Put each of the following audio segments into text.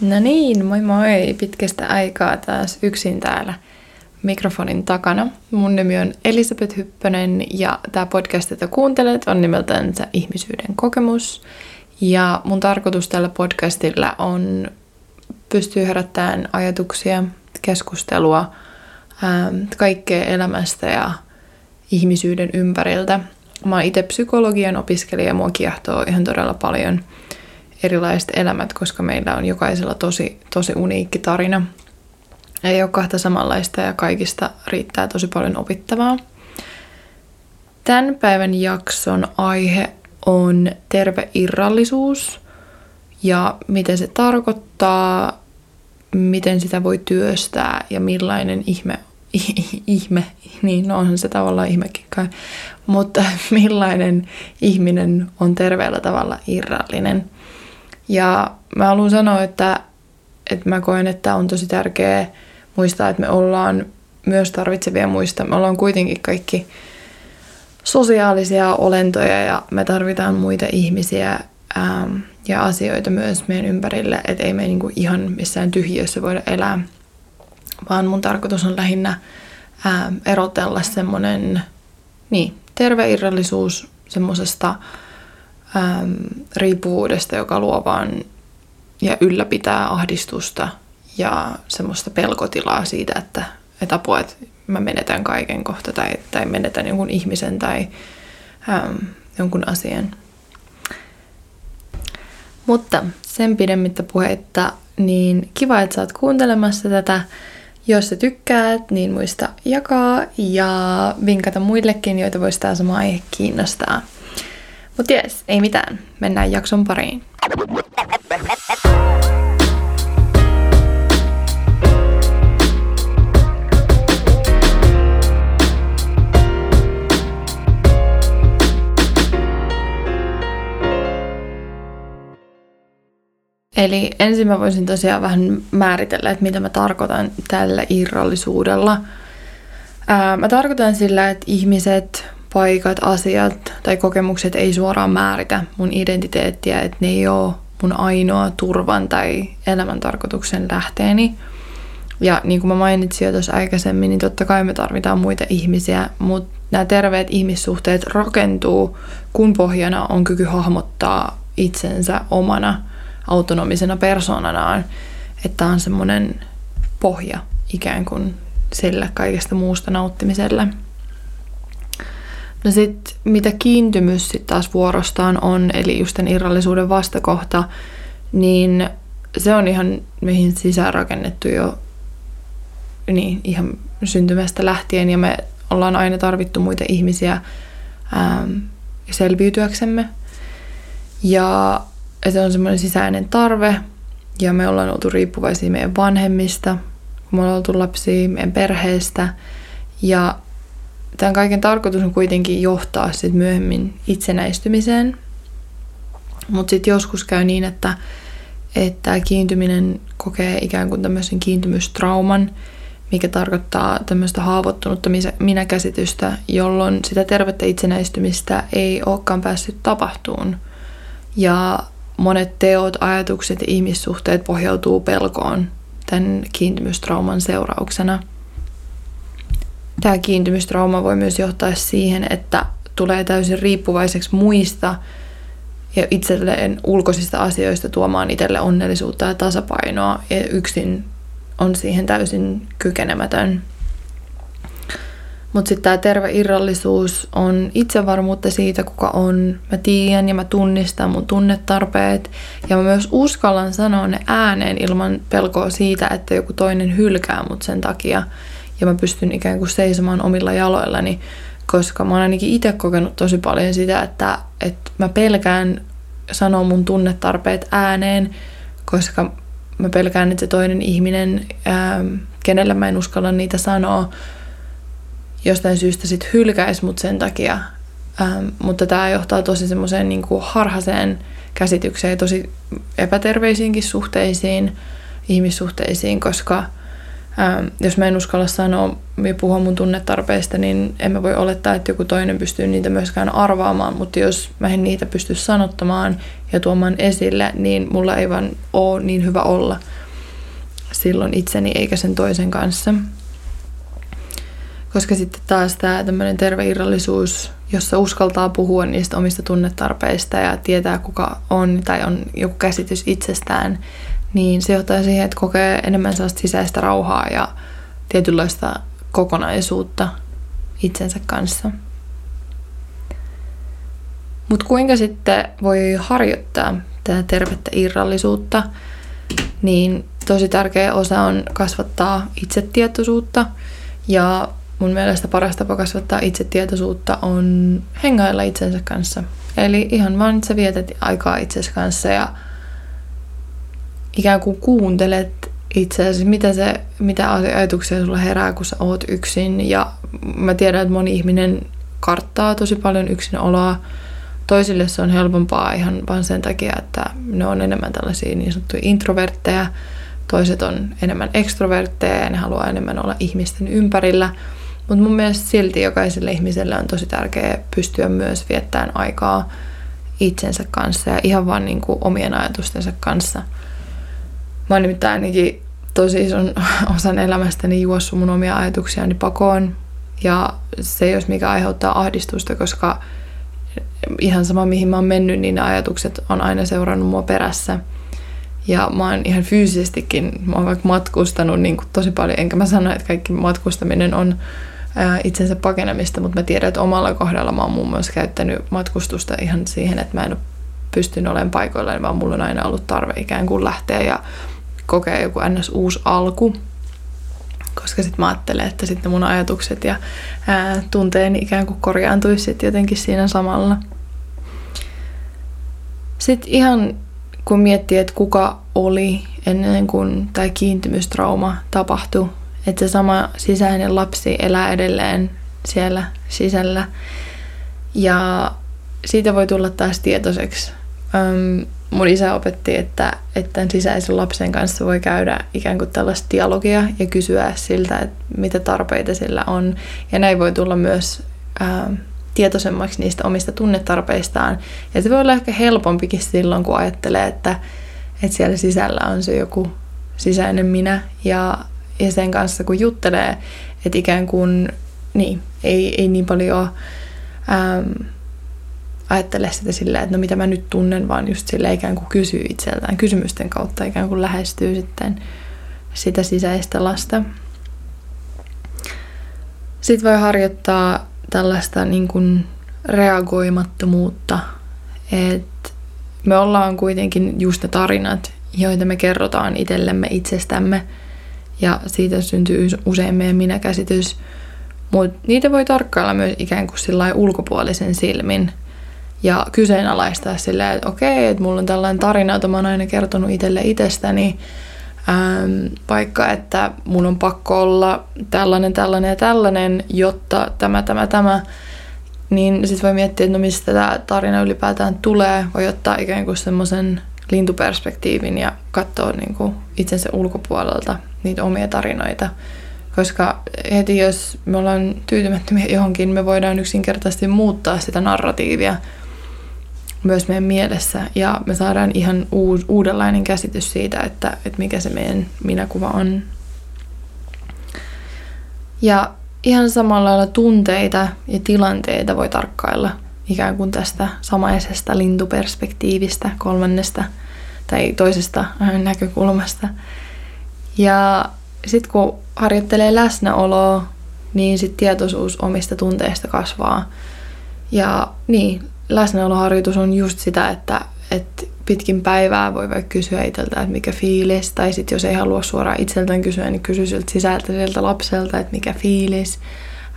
No niin, moi moi. Pitkästä aikaa taas yksin täällä mikrofonin takana. Mun nimi on Elisabeth Hyppönen ja tämä podcast, jota kuuntelet, on nimeltään Ihmisyyden kokemus. Ja mun tarkoitus tällä podcastilla on pystyä herättämään ajatuksia, keskustelua, ähm, kaikkea elämästä ja ihmisyyden ympäriltä. Mä oon itse psykologian opiskelija ja mua kiehtoo ihan todella paljon – erilaiset elämät, koska meillä on jokaisella tosi, tosi uniikki tarina. Ei ole kahta samanlaista ja kaikista riittää tosi paljon opittavaa. Tämän päivän jakson aihe on terve irrallisuus ja miten se tarkoittaa, miten sitä voi työstää ja millainen ihme, ihme, niin no onhan se tavallaan ihmekin kai, mutta millainen ihminen on terveellä tavalla irrallinen – ja mä haluan sanoa, että, että mä koen, että on tosi tärkeää muistaa, että me ollaan myös tarvitsevia muista. Me ollaan kuitenkin kaikki sosiaalisia olentoja ja me tarvitaan muita ihmisiä ähm, ja asioita myös meidän ympärille, että ei me niinku ihan missään tyhjössä voida elää, vaan mun tarkoitus on lähinnä ähm, erotella semmoinen niin, terve irrallisuus semmoisesta äm, riippuvuudesta, joka luo vaan ja ylläpitää ahdistusta ja semmoista pelkotilaa siitä, että, että apua, että mä menetän kaiken kohta tai, tai menetän jonkun ihmisen tai äm, jonkun asian. Mutta sen pidemmittä puheitta, niin kiva, että sä oot kuuntelemassa tätä. Jos sä tykkäät, niin muista jakaa ja vinkata muillekin, joita voisi tämä sama aihe kiinnostaa. Mutta jes, ei mitään. Mennään jakson pariin. Eli ensin mä voisin tosiaan vähän määritellä, että mitä mä tarkoitan tällä irrallisuudella. Ää, mä tarkoitan sillä, että ihmiset paikat, asiat tai kokemukset ei suoraan määritä mun identiteettiä, että ne ei ole mun ainoa turvan tai elämän tarkoituksen lähteeni. Ja niin kuin mä mainitsin jo tuossa aikaisemmin, niin totta kai me tarvitaan muita ihmisiä, mutta nämä terveet ihmissuhteet rakentuu, kun pohjana on kyky hahmottaa itsensä omana autonomisena persoonanaan. Että on semmoinen pohja ikään kuin sille kaikesta muusta nauttimiselle. No sitten mitä kiintymys sitten taas vuorostaan on, eli just tämän irrallisuuden vastakohta, niin se on ihan meihin sisäänrakennettu jo niin, ihan syntymästä lähtien ja me ollaan aina tarvittu muita ihmisiä ähm, selviytyäksemme. Ja se on semmoinen sisäinen tarve ja me ollaan oltu riippuvaisia meidän vanhemmista, kun me ollaan oltu lapsia meidän perheestä ja tämän kaiken tarkoitus on kuitenkin johtaa sit myöhemmin itsenäistymiseen. Mutta sitten joskus käy niin, että, että kiintyminen kokee ikään kuin tämmöisen kiintymystrauman, mikä tarkoittaa tämmöistä haavoittunutta minäkäsitystä, jolloin sitä tervettä itsenäistymistä ei olekaan päässyt tapahtuun. Ja monet teot, ajatukset ja ihmissuhteet pohjautuu pelkoon tämän kiintymystrauman seurauksena – Tämä kiintymystrauma voi myös johtaa siihen, että tulee täysin riippuvaiseksi muista ja itselleen ulkoisista asioista tuomaan itselle onnellisuutta ja tasapainoa ja yksin on siihen täysin kykenemätön. Mutta sitten tämä terve irrallisuus on itsevarmuutta siitä, kuka on. Mä tiedän ja mä tunnistan mun tunnetarpeet ja mä myös uskallan sanoa ne ääneen ilman pelkoa siitä, että joku toinen hylkää mut sen takia ja mä pystyn ikään kuin seisomaan omilla jaloillani, koska mä oon ainakin itse kokenut tosi paljon sitä, että, että mä pelkään sanoa mun tunnetarpeet ääneen, koska mä pelkään, että se toinen ihminen, ää, kenellä mä en uskalla niitä sanoa, jostain syystä sit hylkäisi mut sen takia. Ää, mutta tämä johtaa tosi semmoiseen niin harhaiseen käsitykseen ja tosi epäterveisiinkin suhteisiin, ihmissuhteisiin, koska Ähm, jos mä en uskalla sanoa ja puhua mun tunnetarpeista, niin en mä voi olettaa, että joku toinen pystyy niitä myöskään arvaamaan, mutta jos mä en niitä pysty sanottamaan ja tuomaan esille, niin mulla ei vaan ole niin hyvä olla silloin itseni eikä sen toisen kanssa. Koska sitten taas tämä tämmöinen terve irrallisuus, jossa uskaltaa puhua niistä omista tunnetarpeista ja tietää kuka on tai on joku käsitys itsestään, niin se johtaa siihen, että kokee enemmän sellaista sisäistä rauhaa ja tietynlaista kokonaisuutta itsensä kanssa. Mutta kuinka sitten voi harjoittaa tätä tervettä irrallisuutta, niin tosi tärkeä osa on kasvattaa itsetietoisuutta ja mun mielestä paras tapa kasvattaa itsetietoisuutta on hengailla itsensä kanssa. Eli ihan vaan, että sä vietät aikaa itsesi kanssa ja ikään kuin kuuntelet itseäsi, mitä, se, mitä ajatuksia sulla herää, kun sä oot yksin. Ja mä tiedän, että moni ihminen karttaa tosi paljon yksinoloa. Toisille se on helpompaa ihan vain sen takia, että ne on enemmän tällaisia niin sanottuja introvertteja. Toiset on enemmän ekstrovertteja ja ne haluaa enemmän olla ihmisten ympärillä. Mutta mun mielestä silti jokaiselle ihmiselle on tosi tärkeää pystyä myös viettämään aikaa itsensä kanssa ja ihan vaan niin kuin omien ajatustensa kanssa – Mä oon nimittäin ainakin tosi ison osan elämästäni juossut mun omia ajatuksiani pakoon. Ja se jos mikä aiheuttaa ahdistusta, koska ihan sama mihin mä oon mennyt, niin ne ajatukset on aina seurannut mua perässä. Ja mä oon ihan fyysisestikin, mä oon vaikka matkustanut niin kuin tosi paljon, enkä mä sano, että kaikki matkustaminen on ää, itsensä pakenemista, mutta mä tiedän, että omalla kohdalla mä oon muun muassa käyttänyt matkustusta ihan siihen, että mä en ole pystynyt olemaan paikoilla, vaan mulla on aina ollut tarve ikään kuin lähteä ja kokea joku ns. uusi alku, koska sitten mä ajattelen, että sitten mun ajatukset ja ää, tunteeni ikään kuin korjaantuisi sitten jotenkin siinä samalla. Sitten ihan kun miettii, että kuka oli ennen kuin tämä kiintymystrauma tapahtui, että se sama sisäinen lapsi elää edelleen siellä sisällä. Ja siitä voi tulla taas tietoiseksi. Öm, mun isä opetti, että, että sisäisen lapsen kanssa voi käydä ikään kuin tällaista dialogia ja kysyä siltä, että mitä tarpeita sillä on. Ja näin voi tulla myös ää, tietoisemmaksi niistä omista tunnetarpeistaan. Ja se voi olla ehkä helpompikin silloin, kun ajattelee, että, että siellä sisällä on se joku sisäinen minä. Ja, ja sen kanssa kun juttelee, että ikään kuin niin, ei, ei niin paljon... Ää, ajattele sitä silleen, että no mitä mä nyt tunnen, vaan just sille ikään kuin kysyy itseltään kysymysten kautta, ikään kuin lähestyy sitten sitä sisäistä lasta. Sitten voi harjoittaa tällaista niin kuin reagoimattomuutta, että me ollaan kuitenkin just ne tarinat, joita me kerrotaan itsellemme itsestämme, ja siitä syntyy usein meidän minäkäsitys, mutta niitä voi tarkkailla myös ikään kuin ulkopuolisen silmin – ja kyseenalaistaa silleen, että okei, että mulla on tällainen tarina, jota mä oon aina kertonut itselle itsestäni, ähm, vaikka että mun on pakko olla tällainen, tällainen ja tällainen, jotta tämä, tämä, tämä, niin sitten voi miettiä, että no mistä tämä tarina ylipäätään tulee, voi ottaa ikään kuin semmoisen lintuperspektiivin ja katsoa niin kuin itsensä ulkopuolelta niitä omia tarinoita. Koska heti jos me ollaan tyytymättömiä johonkin, me voidaan yksinkertaisesti muuttaa sitä narratiivia myös meidän mielessä ja me saadaan ihan uus, uudenlainen käsitys siitä, että, että mikä se meidän minäkuva on. Ja ihan samalla lailla tunteita ja tilanteita voi tarkkailla ikään kuin tästä samaisesta lintuperspektiivistä, kolmannesta tai toisesta näkökulmasta. Ja sitten kun harjoittelee läsnäoloa, niin sitten tietoisuus omista tunteista kasvaa. Ja niin, läsnäoloharjoitus on just sitä, että, että pitkin päivää voi vaikka kysyä itseltä, että mikä fiilis, tai sitten jos ei halua suoraan itseltään kysyä, niin kysy siltä sisältä sieltä lapselta, että mikä fiilis.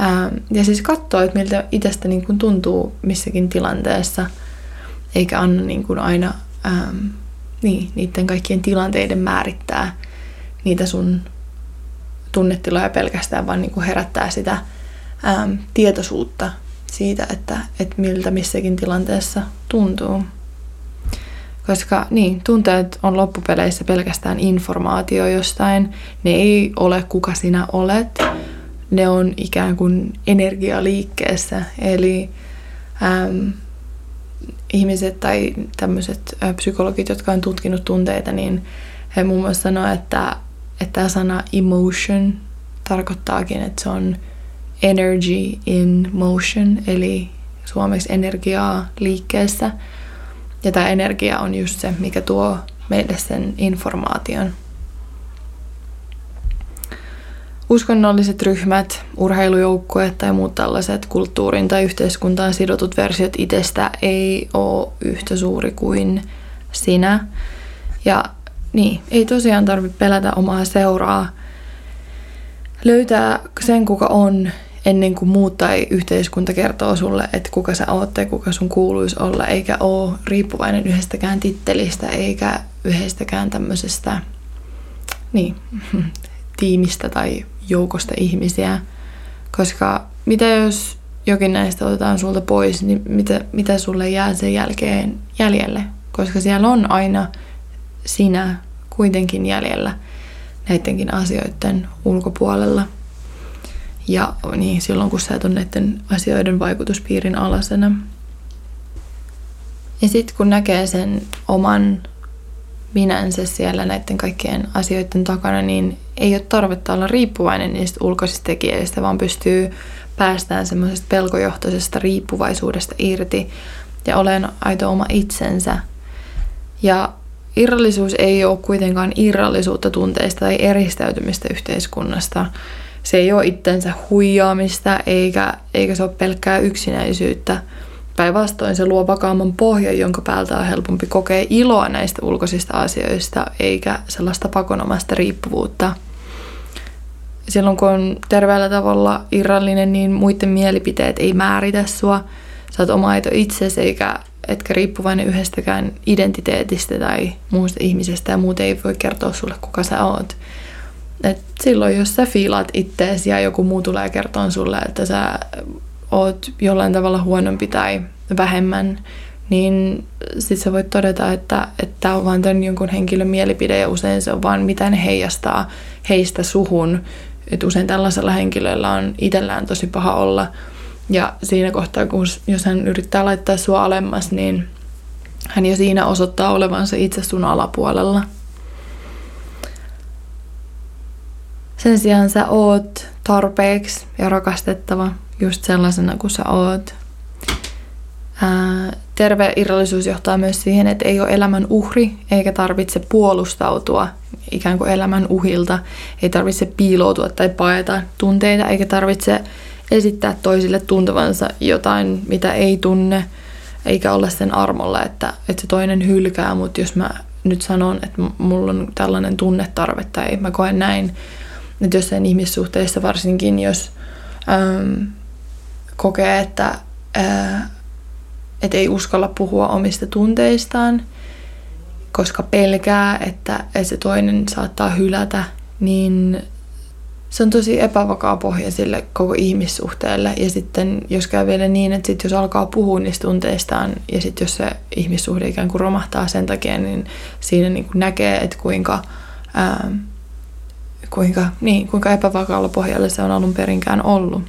Ähm, ja siis katsoa, että miltä itsestä niin kuin tuntuu missäkin tilanteessa, eikä anna niin kuin aina ähm, niin, niiden kaikkien tilanteiden määrittää niitä sun tunnetiloja pelkästään, vaan niin kuin herättää sitä ähm, tietoisuutta siitä, että, että miltä missäkin tilanteessa tuntuu. Koska niin, tunteet on loppupeleissä pelkästään informaatio jostain. Ne ei ole kuka sinä olet. Ne on ikään kuin energia liikkeessä. Eli äm, ihmiset tai tämmöiset psykologit, jotka on tutkinut tunteita, niin he muun muassa sanoo, että, että tämä sana emotion tarkoittaakin, että se on energy in motion, eli suomeksi energiaa liikkeessä. Ja tämä energia on just se, mikä tuo meille sen informaation. Uskonnolliset ryhmät, urheilujoukkueet tai muut tällaiset kulttuurin tai yhteiskuntaan sidotut versiot itsestä ei ole yhtä suuri kuin sinä. Ja niin, ei tosiaan tarvitse pelätä omaa seuraa. Löytää sen, kuka on, ennen kuin muut tai yhteiskunta kertoo sulle, että kuka sä oot tai kuka sun kuuluisi olla, eikä ole riippuvainen yhdestäkään tittelistä eikä yhdestäkään tämmöisestä niin, tiimistä tai joukosta ihmisiä. Koska mitä jos jokin näistä otetaan sulta pois, niin mitä, mitä sulle jää sen jälkeen jäljelle? Koska siellä on aina sinä kuitenkin jäljellä näidenkin asioiden ulkopuolella. Ja niin, silloin kun sä et ole näiden asioiden vaikutuspiirin alasena. Ja sitten kun näkee sen oman minänsä siellä näiden kaikkien asioiden takana, niin ei ole tarvetta olla riippuvainen niistä ulkoisista tekijöistä, vaan pystyy päästään semmoisesta pelkojohtoisesta riippuvaisuudesta irti ja olen aito oma itsensä. Ja irrallisuus ei ole kuitenkaan irrallisuutta tunteista tai eristäytymistä yhteiskunnasta. Se ei ole itsensä huijaamista eikä, eikä se ole pelkkää yksinäisyyttä. Päinvastoin se luo vakaamman pohjan, jonka päältä on helpompi kokea iloa näistä ulkoisista asioista, eikä sellaista pakonomasta riippuvuutta. Silloin kun on terveellä tavalla irrallinen, niin muiden mielipiteet ei määritä sua. Sä oot oma aito itsesi, eikä etkä riippuvainen yhdestäkään identiteetistä tai muusta ihmisestä ja muut ei voi kertoa sulle, kuka sä oot. Et silloin, jos sä fiilaat itteesi ja joku muu tulee kertoa sulle, että sä oot jollain tavalla huonompi tai vähemmän, niin sit sä voit todeta, että tämä on vaan tämän jonkun henkilön mielipide ja usein se on vaan mitä ne heijastaa heistä suhun. Et usein tällaisella henkilöllä on itsellään tosi paha olla – ja siinä kohtaa, kun jos hän yrittää laittaa sua alemmas, niin hän jo siinä osoittaa olevansa itse sun alapuolella. Sen sijaan sä oot tarpeeksi ja rakastettava just sellaisena kuin sä oot. Ää, terve irrallisuus johtaa myös siihen, että ei ole elämän uhri eikä tarvitse puolustautua ikään kuin elämän uhilta. Ei tarvitse piiloutua tai paeta tunteita eikä tarvitse esittää toisille tuntevansa jotain, mitä ei tunne, eikä olla sen armolla, että, että se toinen hylkää, mutta jos mä nyt sanon, että mulla on tällainen tunnetarve tai mä koen näin, että jossain ihmissuhteissa varsinkin, jos äm, kokee, että, ää, että ei uskalla puhua omista tunteistaan, koska pelkää, että, se toinen saattaa hylätä, niin se on tosi epävakaa pohja sille koko ihmissuhteelle. Ja sitten jos käy vielä niin, että sit jos alkaa puhua niistä tunteistaan ja sitten jos se ihmissuhde ikään kuin romahtaa sen takia, niin siinä niin kuin näkee, että kuinka, ää, kuinka, niin, kuinka epävakaalla pohjalla se on alun perinkään ollut.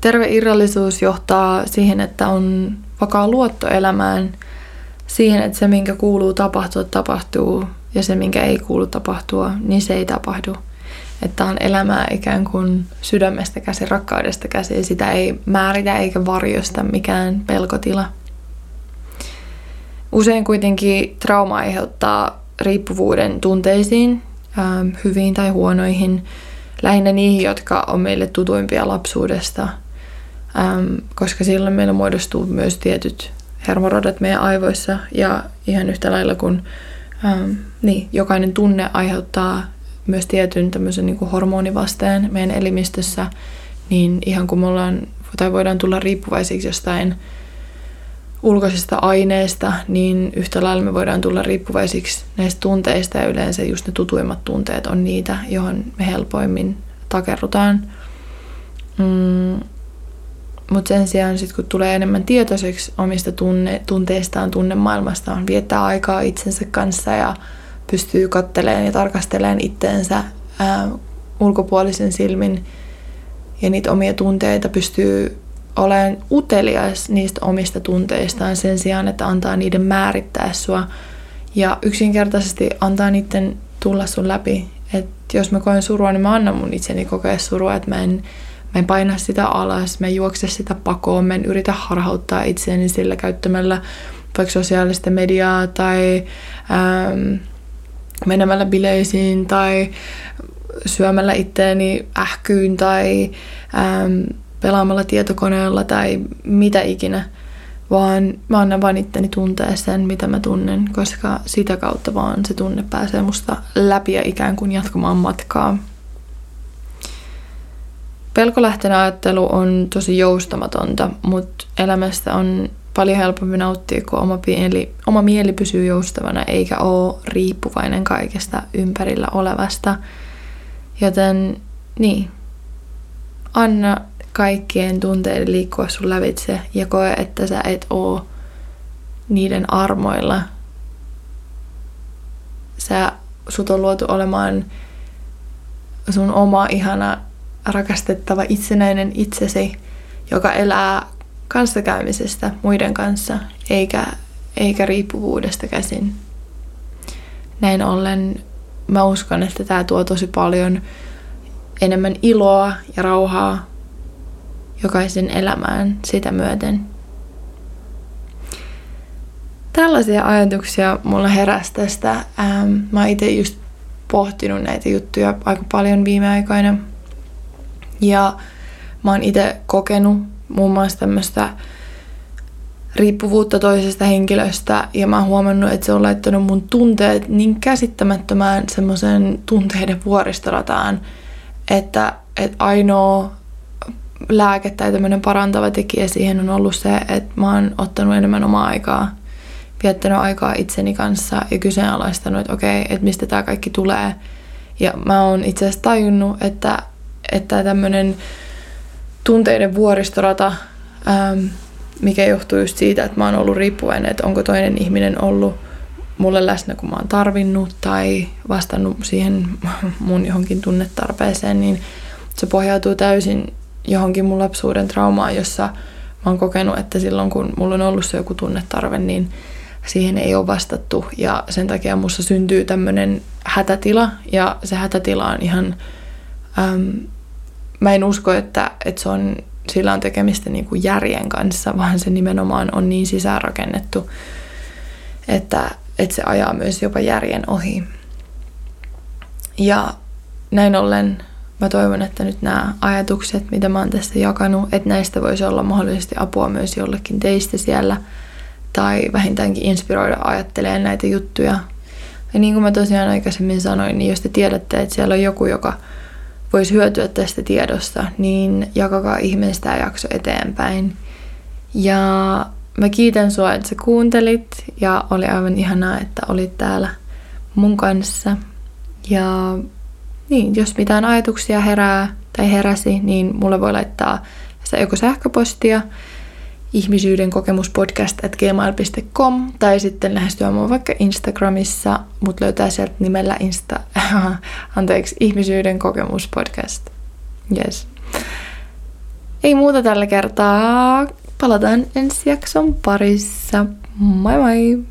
Terve irrallisuus johtaa siihen, että on vakaa luotto elämään, siihen, että se, minkä kuuluu tapahtua, tapahtuu ja se, minkä ei kuulu tapahtua, niin se ei tapahdu. Että on elämää ikään kuin sydämestä käsi, rakkaudesta käsi. Sitä ei määritä eikä varjosta mikään pelkotila. Usein kuitenkin trauma aiheuttaa riippuvuuden tunteisiin, ähm, hyviin tai huonoihin, lähinnä niihin, jotka on meille tutuimpia lapsuudesta, ähm, koska silloin meillä muodostuu myös tietyt hermorodat meidän aivoissa ja ihan yhtä lailla kuin ähm, niin, jokainen tunne aiheuttaa myös tietyn tämmöisen niin kuin hormonivasteen meidän elimistössä, niin ihan kun me ollaan, tai voidaan tulla riippuvaisiksi jostain ulkoisista aineista, niin yhtä lailla me voidaan tulla riippuvaisiksi näistä tunteista ja yleensä just ne tutuimmat tunteet on niitä, johon me helpoimmin takerrutaan. Mm. Mutta sen sijaan sitten kun tulee enemmän tietoiseksi omista tunne, tunteistaan, tunnemaailmastaan, viettää aikaa itsensä kanssa ja pystyy katteleen ja tarkastelemaan itteensä ää, ulkopuolisen silmin ja niitä omia tunteita pystyy olemaan utelias niistä omista tunteistaan sen sijaan, että antaa niiden määrittää sua ja yksinkertaisesti antaa niiden tulla sun läpi. Et jos mä koen surua, niin mä annan mun itseni kokea surua, että mä en, mä en paina sitä alas, mä en juokse sitä pakoon, mä en yritä harhauttaa itseäni sillä käyttämällä vaikka sosiaalista mediaa tai ähm, menemällä bileisiin tai syömällä itteeni ähkyyn tai ähm, pelaamalla tietokoneella tai mitä ikinä, vaan mä annan vaan itteni tuntea sen, mitä mä tunnen, koska sitä kautta vaan se tunne pääsee musta läpi ja ikään kuin jatkamaan matkaa. Pelkolähteen ajattelu on tosi joustamatonta, mutta elämästä on paljon helpompi nauttia, kun oma, mieli, oma mieli pysyy joustavana eikä ole riippuvainen kaikesta ympärillä olevasta. Joten niin, anna kaikkien tunteiden liikkua sun lävitse ja koe, että sä et oo niiden armoilla. Sä, sut on luotu olemaan sun oma ihana rakastettava itsenäinen itsesi, joka elää kanssakäymisestä muiden kanssa, eikä, eikä riippuvuudesta käsin. Näin ollen mä uskon, että tämä tuo tosi paljon enemmän iloa ja rauhaa jokaisen elämään sitä myöten. Tällaisia ajatuksia mulla heräsi tästä. Ähm, mä itse just pohtinut näitä juttuja aika paljon viime aikoina. Ja mä oon itse kokenut muun muassa tämmöistä riippuvuutta toisesta henkilöstä ja mä oon huomannut, että se on laittanut mun tunteet niin käsittämättömään semmoisen tunteiden vuoristorataan, että, että ainoa lääke tai tämmöinen parantava tekijä siihen on ollut se, että mä oon ottanut enemmän omaa aikaa, viettänyt aikaa itseni kanssa ja kyseenalaistanut, että okei, että mistä tämä kaikki tulee. Ja mä oon itse asiassa tajunnut, että, että tämmöinen tunteiden vuoristorata, ähm, mikä johtuu just siitä, että mä oon ollut riippuvainen, että onko toinen ihminen ollut mulle läsnä, kun mä oon tarvinnut tai vastannut siihen mun johonkin tunnetarpeeseen, niin se pohjautuu täysin johonkin mun lapsuuden traumaan, jossa mä oon kokenut, että silloin kun mulla on ollut se joku tunnetarve, niin siihen ei ole vastattu ja sen takia mussa syntyy tämmöinen hätätila ja se hätätila on ihan, äm, mä en usko, että, että se on, sillä on tekemistä niin kuin järjen kanssa, vaan se nimenomaan on niin sisäänrakennettu, että, että se ajaa myös jopa järjen ohi. Ja näin ollen mä toivon, että nyt nämä ajatukset, mitä mä oon tässä jakanut, että näistä voisi olla mahdollisesti apua myös jollekin teistä siellä tai vähintäänkin inspiroida ajattelemaan näitä juttuja. Ja niin kuin mä tosiaan aikaisemmin sanoin, niin jos te tiedätte, että siellä on joku, joka voisi hyötyä tästä tiedosta, niin jakakaa ihmeessä tämä jakso eteenpäin. Ja mä kiitän sua, että sä kuuntelit ja oli aivan ihanaa, että olit täällä mun kanssa. Ja niin, jos mitään ajatuksia herää tai heräsi, niin mulle voi laittaa sitä joko sähköpostia ihmisyyden kokemuspodcast at gmail.com tai sitten lähestyä mua vaikka Instagramissa. Mut löytää sieltä nimellä Insta, anteeksi, ihmisyyden kokemuspodcast. Yes. Ei muuta tällä kertaa. Palataan ensi jakson parissa. Moi moi!